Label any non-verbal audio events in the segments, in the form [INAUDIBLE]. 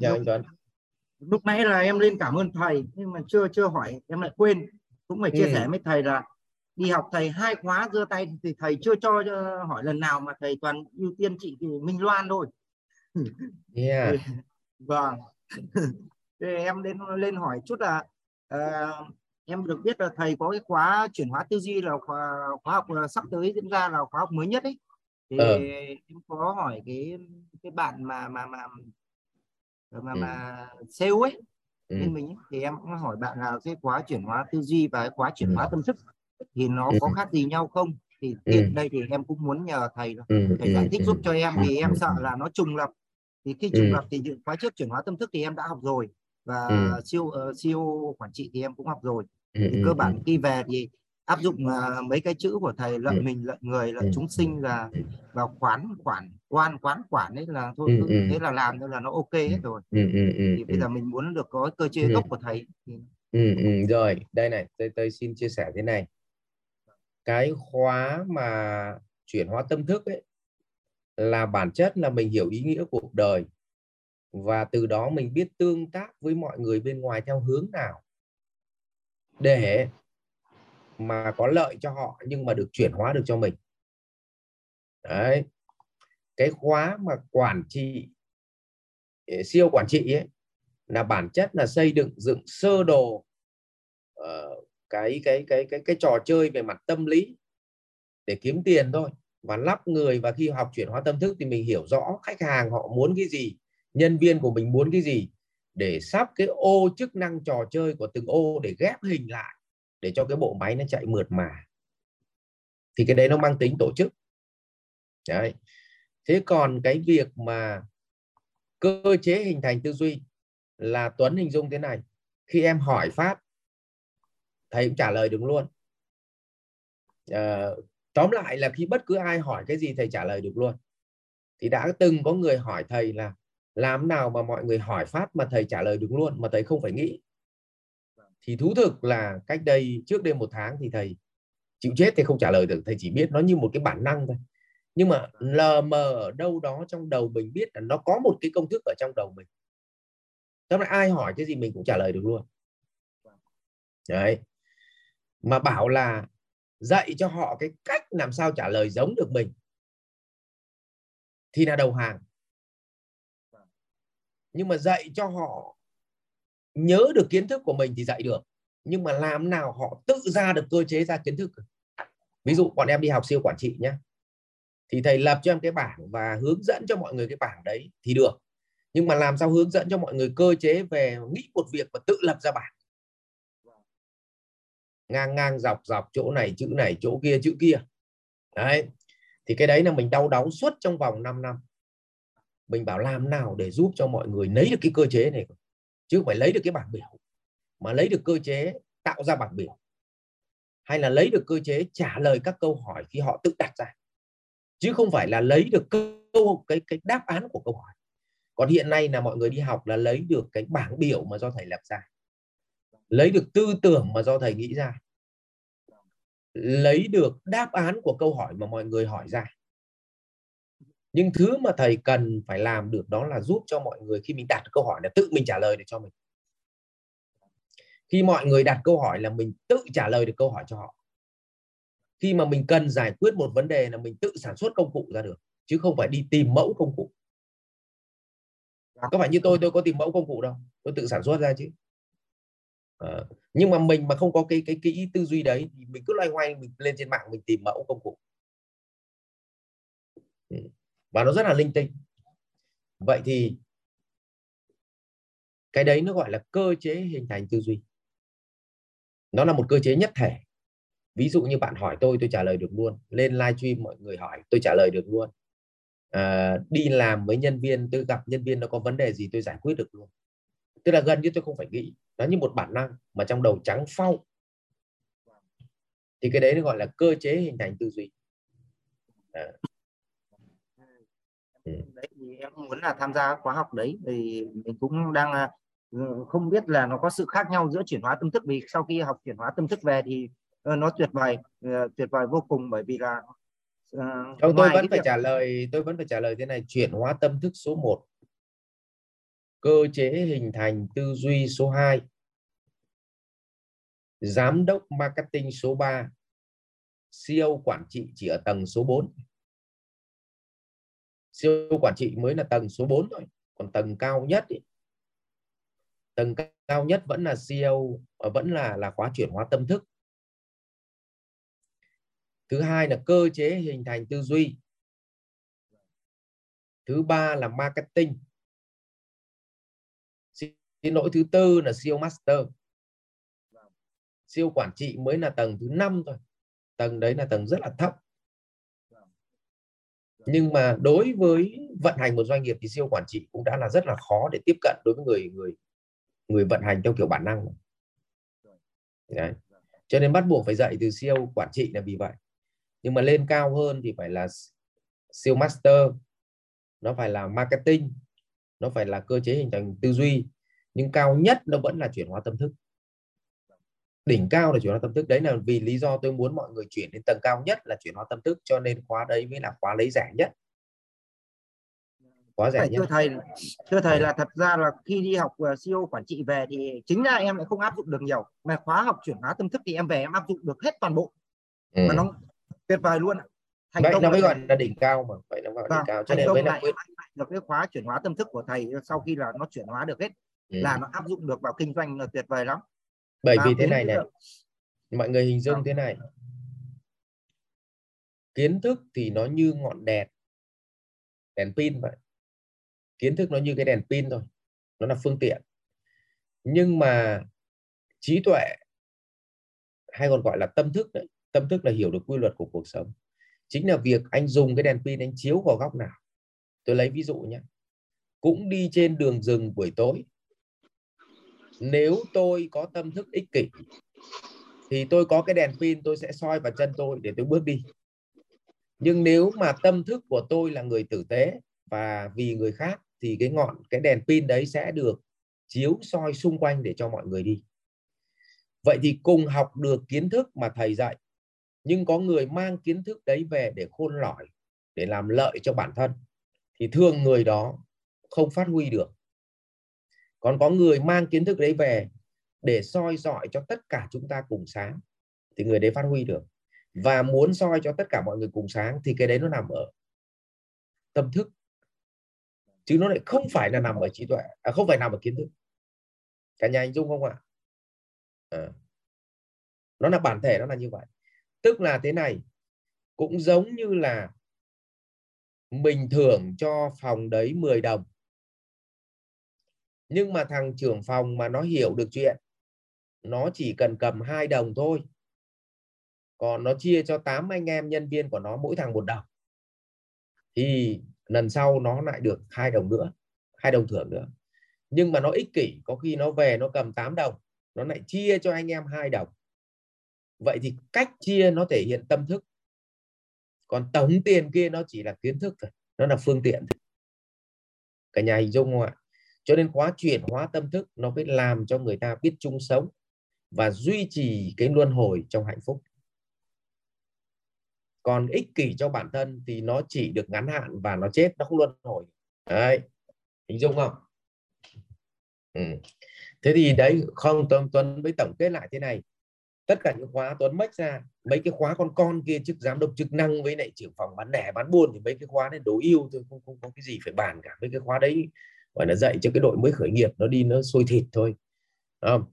chào anh Tuấn lúc nãy là em lên cảm ơn thầy nhưng mà chưa chưa hỏi em lại quên cũng phải chia ừ. sẻ với thầy là đi học thầy hai khóa giơ tay thì thầy chưa cho hỏi lần nào mà thầy toàn ưu tiên chị Minh Loan thôi yeah. [LAUGHS] vâng [LAUGHS] thì em lên lên hỏi chút là uh, em được biết là thầy có cái khóa chuyển hóa tư duy là khóa, khóa học là sắp tới diễn ra là khóa học mới nhất ấy thì ừ. em có hỏi cái cái bạn mà mà mà mà ừ. mà sale ấy ừ. bên mình ấy, thì em cũng hỏi bạn là cái khóa chuyển hóa tư duy và cái khóa chuyển ừ. hóa tâm thức thì nó ừ. có khác gì nhau không thì ừ. đây thì em cũng muốn nhờ thầy ừ. thầy giải thích giúp cho em vì em sợ là nó trùng lập thì khi trùng lập thì khóa trước chuyển hóa tâm thức thì em đã học rồi và siêu uh, siêu quản trị thì em cũng học rồi thì cơ bản khi về thì áp dụng uh, mấy cái chữ của thầy lợi mình lợi người lợi chúng sinh là vào khoán khoản quan quán quản đấy là thôi ừ, thế là làm thôi là nó ok hết rồi. Ừ, ừ, thì bây giờ mình muốn được có cơ chế gốc của thầy thì... ừ, ừ, rồi đây này tôi, tôi xin chia sẻ thế này. Cái khóa mà chuyển hóa tâm thức ấy là bản chất là mình hiểu ý nghĩa cuộc đời và từ đó mình biết tương tác với mọi người bên ngoài theo hướng nào. Để mà có lợi cho họ nhưng mà được chuyển hóa được cho mình. Đấy. Cái khóa mà quản trị siêu quản trị ấy là bản chất là xây dựng dựng sơ đồ uh, cái cái cái cái cái trò chơi về mặt tâm lý để kiếm tiền thôi. Và lắp người và khi học chuyển hóa tâm thức thì mình hiểu rõ khách hàng họ muốn cái gì nhân viên của mình muốn cái gì để sắp cái ô chức năng trò chơi của từng ô để ghép hình lại để cho cái bộ máy nó chạy mượt mà. Thì cái đấy nó mang tính tổ chức. Đấy. Thế còn cái việc mà cơ chế hình thành tư duy là Tuấn hình dung thế này. Khi em hỏi Phát thầy cũng trả lời đúng luôn. À, tóm lại là khi bất cứ ai hỏi cái gì thầy trả lời được luôn. Thì đã từng có người hỏi thầy là làm nào mà mọi người hỏi Phát mà thầy trả lời được luôn mà thầy không phải nghĩ? Thì thú thực là cách đây trước đây một tháng thì thầy chịu chết thì không trả lời được, thầy chỉ biết nó như một cái bản năng thôi. Nhưng mà lờ mờ ở đâu đó trong đầu mình biết là nó có một cái công thức ở trong đầu mình. Tức là ai hỏi cái gì mình cũng trả lời được luôn. Đấy. Mà bảo là dạy cho họ cái cách làm sao trả lời giống được mình. Thì là đầu hàng. Nhưng mà dạy cho họ nhớ được kiến thức của mình thì dạy được. Nhưng mà làm nào họ tự ra được cơ chế ra kiến thức ví dụ bọn em đi học siêu quản trị nhé thì thầy lập cho em cái bảng và hướng dẫn cho mọi người cái bảng đấy thì được. Nhưng mà làm sao hướng dẫn cho mọi người cơ chế về nghĩ một việc và tự lập ra bảng? Ngang ngang dọc dọc chỗ này, chữ này, chỗ kia, chữ kia. Đấy. Thì cái đấy là mình đau đáu suốt trong vòng 5 năm. Mình bảo làm nào để giúp cho mọi người lấy được cái cơ chế này chứ không phải lấy được cái bảng biểu, mà lấy được cơ chế tạo ra bảng biểu. Hay là lấy được cơ chế trả lời các câu hỏi khi họ tự đặt ra. Chứ không phải là lấy được câu, cái cái đáp án của câu hỏi. Còn hiện nay là mọi người đi học là lấy được cái bảng biểu mà do thầy lập ra. Lấy được tư tưởng mà do thầy nghĩ ra. Lấy được đáp án của câu hỏi mà mọi người hỏi ra nhưng thứ mà thầy cần phải làm được đó là giúp cho mọi người khi mình đặt câu hỏi là tự mình trả lời được cho mình. Khi mọi người đặt câu hỏi là mình tự trả lời được câu hỏi cho họ. Khi mà mình cần giải quyết một vấn đề là mình tự sản xuất công cụ ra được chứ không phải đi tìm mẫu công cụ. Có phải như tôi tôi có tìm mẫu công cụ đâu tôi tự sản xuất ra chứ. À, nhưng mà mình mà không có cái cái kỹ tư duy đấy thì mình cứ loay hoay mình lên trên mạng mình tìm mẫu công cụ. Ừ và nó rất là linh tinh. Vậy thì cái đấy nó gọi là cơ chế hình thành tư duy. Nó là một cơ chế nhất thể. Ví dụ như bạn hỏi tôi tôi trả lời được luôn. Lên livestream mọi người hỏi tôi trả lời được luôn. À, đi làm với nhân viên tôi gặp nhân viên nó có vấn đề gì tôi giải quyết được luôn. Tức là gần như tôi không phải nghĩ. Nó như một bản năng mà trong đầu trắng phau. Thì cái đấy nó gọi là cơ chế hình thành tư duy. À ừ. đấy thì em muốn là tham gia khóa học đấy thì mình cũng đang à, không biết là nó có sự khác nhau giữa chuyển hóa tâm thức vì sau khi học chuyển hóa tâm thức về thì uh, nó tuyệt vời uh, tuyệt vời vô cùng bởi vì là uh, không tôi vẫn phải việc... trả lời tôi vẫn phải trả lời thế này. Chuyển hóa tâm thức số 1 cơ chế hình thành tư duy số 2 giám đốc marketing số 3 CEO quản trị chỉ ở tầng số 4 siêu quản trị mới là tầng số 4 thôi còn tầng cao nhất ý, tầng cao nhất vẫn là CEO ờ, vẫn là là khóa chuyển hóa tâm thức. Thứ hai là cơ chế hình thành tư duy. Thứ ba là marketing. Xin lỗi thứ tư là siêu master. Siêu quản trị mới là tầng thứ năm thôi tầng đấy là tầng rất là thấp nhưng mà đối với vận hành một doanh nghiệp thì siêu quản trị cũng đã là rất là khó để tiếp cận đối với người người người vận hành theo kiểu bản năng đấy. cho nên bắt buộc phải dạy từ siêu quản trị là vì vậy. Nhưng mà lên cao hơn thì phải là siêu master, nó phải là marketing, nó phải là cơ chế hình thành tư duy, nhưng cao nhất nó vẫn là chuyển hóa tâm thức đỉnh cao là chuyển hóa tâm thức. Đấy là vì lý do tôi muốn mọi người chuyển đến tầng cao nhất là chuyển hóa tâm thức cho nên khóa đấy mới là khóa lấy rẻ nhất. Khóa rẻ nhất. thưa thầy thưa thầy là thật ra là khi đi học ờ, CEO quản trị về thì chính là em lại không áp dụng được nhiều. Mà khóa học chuyển hóa tâm thức thì em về em áp dụng được hết toàn bộ. Ừ. mà nó tuyệt vời luôn thành vậy công nó mới gọi là đỉnh cao mà. Vậy nó gọi là đỉnh vâng, cao cho nên mới là được cái khóa chuyển hóa tâm thức của thầy sau khi là nó chuyển hóa được hết ừ. là nó áp dụng được vào kinh doanh là tuyệt vời lắm bởi vì thế này này mọi người hình dung thế này. kiến thức thì nó như ngọn đèn đèn pin vậy. Kiến thức nó như cái đèn pin thôi nó là phương tiện. Nhưng mà trí tuệ hay còn gọi là tâm thức đấy tâm thức là hiểu được quy luật của cuộc sống. Chính là việc anh dùng cái đèn pin anh chiếu vào góc nào. Tôi lấy ví dụ nhé. Cũng đi trên đường rừng buổi tối nếu tôi có tâm thức ích kỷ, thì tôi có cái đèn pin, tôi sẽ soi vào chân tôi để tôi bước đi. Nhưng nếu mà tâm thức của tôi là người tử tế và vì người khác, thì cái ngọn, cái đèn pin đấy sẽ được chiếu soi xung quanh để cho mọi người đi. Vậy thì cùng học được kiến thức mà thầy dạy, nhưng có người mang kiến thức đấy về để khôn lỏi, để làm lợi cho bản thân, thì thường người đó không phát huy được còn có người mang kiến thức đấy về để soi dọi cho tất cả chúng ta cùng sáng thì người đấy phát huy được. Và muốn soi cho tất cả mọi người cùng sáng thì cái đấy nó nằm ở tâm thức. Chứ nó lại không phải là nằm ở trí tuệ à, không phải nằm ở kiến thức. Cả nhà anh dung không ạ? À. nó là bản thể nó là như vậy. Tức là thế này cũng giống như là mình thưởng cho phòng đấy 10 đồng nhưng mà thằng trưởng phòng mà nó hiểu được chuyện, nó chỉ cần cầm hai đồng thôi. Còn nó chia cho 8 anh em nhân viên của nó mỗi thằng một đồng. Thì lần sau nó lại được hai đồng nữa, hai đồng thưởng nữa. Nhưng mà nó ích kỷ, có khi nó về nó cầm 8 đồng, nó lại chia cho anh em hai đồng. Vậy thì cách chia nó thể hiện tâm thức. Còn tổng tiền kia nó chỉ là kiến thức thôi, nó là phương tiện cả nhà hình dung không ạ? Cho nên khóa chuyển hóa tâm thức nó mới làm cho người ta biết chung sống và duy trì cái luân hồi trong hạnh phúc. Còn ích kỷ cho bản thân thì nó chỉ được ngắn hạn và nó chết, nó không luân hồi. Đấy, hình dung không? Ừ. thế thì đấy không tuấn tuấn với tổng kết lại thế này. Tất cả những khóa tuấn mách ra, mấy cái khóa con con kia, chức giám đốc, chức năng với lại trưởng phòng bán lẻ, bán buôn thì mấy cái khóa này đối yêu thôi, không không có cái gì phải bàn cả. Mấy cái khóa đấy và nó dạy cho cái đội mới khởi nghiệp nó đi nó sôi thịt thôi không?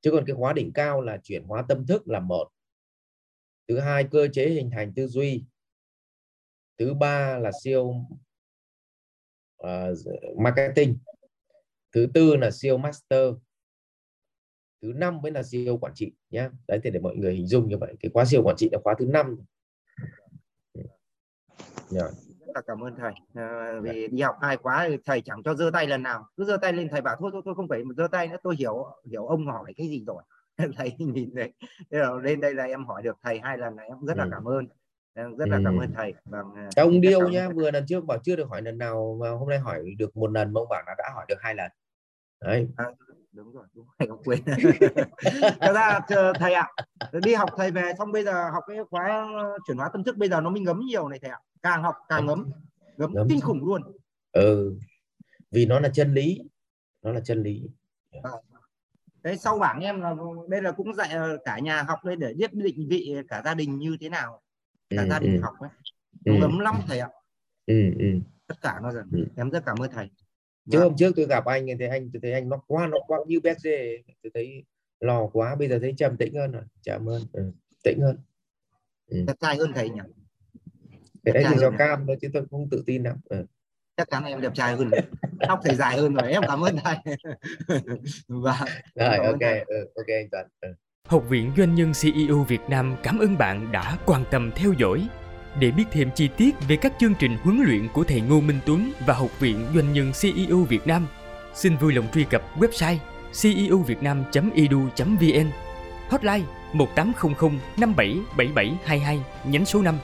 Chứ còn cái khóa đỉnh cao là chuyển hóa tâm thức là một. Thứ hai cơ chế hình thành tư duy. Thứ ba là siêu uh, marketing. Thứ tư là siêu master. Thứ năm mới là siêu quản trị nhé đấy thì để mọi người hình dung như vậy. Cái khóa siêu quản trị là khóa thứ năm. Yeah là cảm ơn thầy. À, vì đi học hai quá thầy chẳng cho giơ tay lần nào. Cứ giơ tay lên thầy bảo thôi thôi tôi không phải giơ tay nữa tôi hiểu hiểu ông hỏi cái gì rồi. [LAUGHS] Thầy nhìn đấy lên đây là em hỏi được thầy hai lần là em rất là ừ. cảm ơn. Em rất là cảm ơn thầy. Vâng ông điêu nhá vừa lần trước bảo chưa được hỏi lần nào mà hôm nay hỏi được một lần mà ông bảo là đã hỏi được hai lần. Đấy. À, đúng rồi đúng rồi không quên. [LAUGHS] Thật ra thầy ạ đi học thầy về xong bây giờ học cái khóa chuyển hóa tâm thức bây giờ nó mới ngấm nhiều này thầy ạ càng học càng ngấm ngấm, ngấm. kinh khủng luôn. Ừ vì nó là chân lý nó là chân lý. Đấy sau bảng em là đây là cũng dạy ờ, cả nhà học đây để biết định vị cả gia đình như thế nào cả ừ, gia đình ừ, học ấy. Nó ừ, ấm lắm thầy ạ. Ừ, ừ. tất cả nó dần Ừ. em rất cảm ơn thầy. Chứ Vâng. hôm trước tôi gặp anh thì thấy anh tôi thấy anh nó quá nó quá như bé dê tôi thấy lò quá bây giờ thấy trầm tĩnh hơn rồi. Cảm ơn. Ừ. tĩnh hơn. Trai hơn thầy nhỉ cái đấy thì do à? cam thôi chứ tôi không tự tin lắm ừ. chắc chắn em đẹp trai hơn tóc thầy dài hơn rồi em cảm ơn thầy [LAUGHS] và rồi cảm ơn ok thầy. ừ, ok anh Tuấn ừ. Học viện Doanh nhân CEO Việt Nam cảm ơn bạn đã quan tâm theo dõi. Để biết thêm chi tiết về các chương trình huấn luyện của thầy Ngô Minh Tuấn và Học viện Doanh nhân CEO Việt Nam, xin vui lòng truy cập website ceovietnam.edu.vn, hotline 1800 577722 nhánh số 5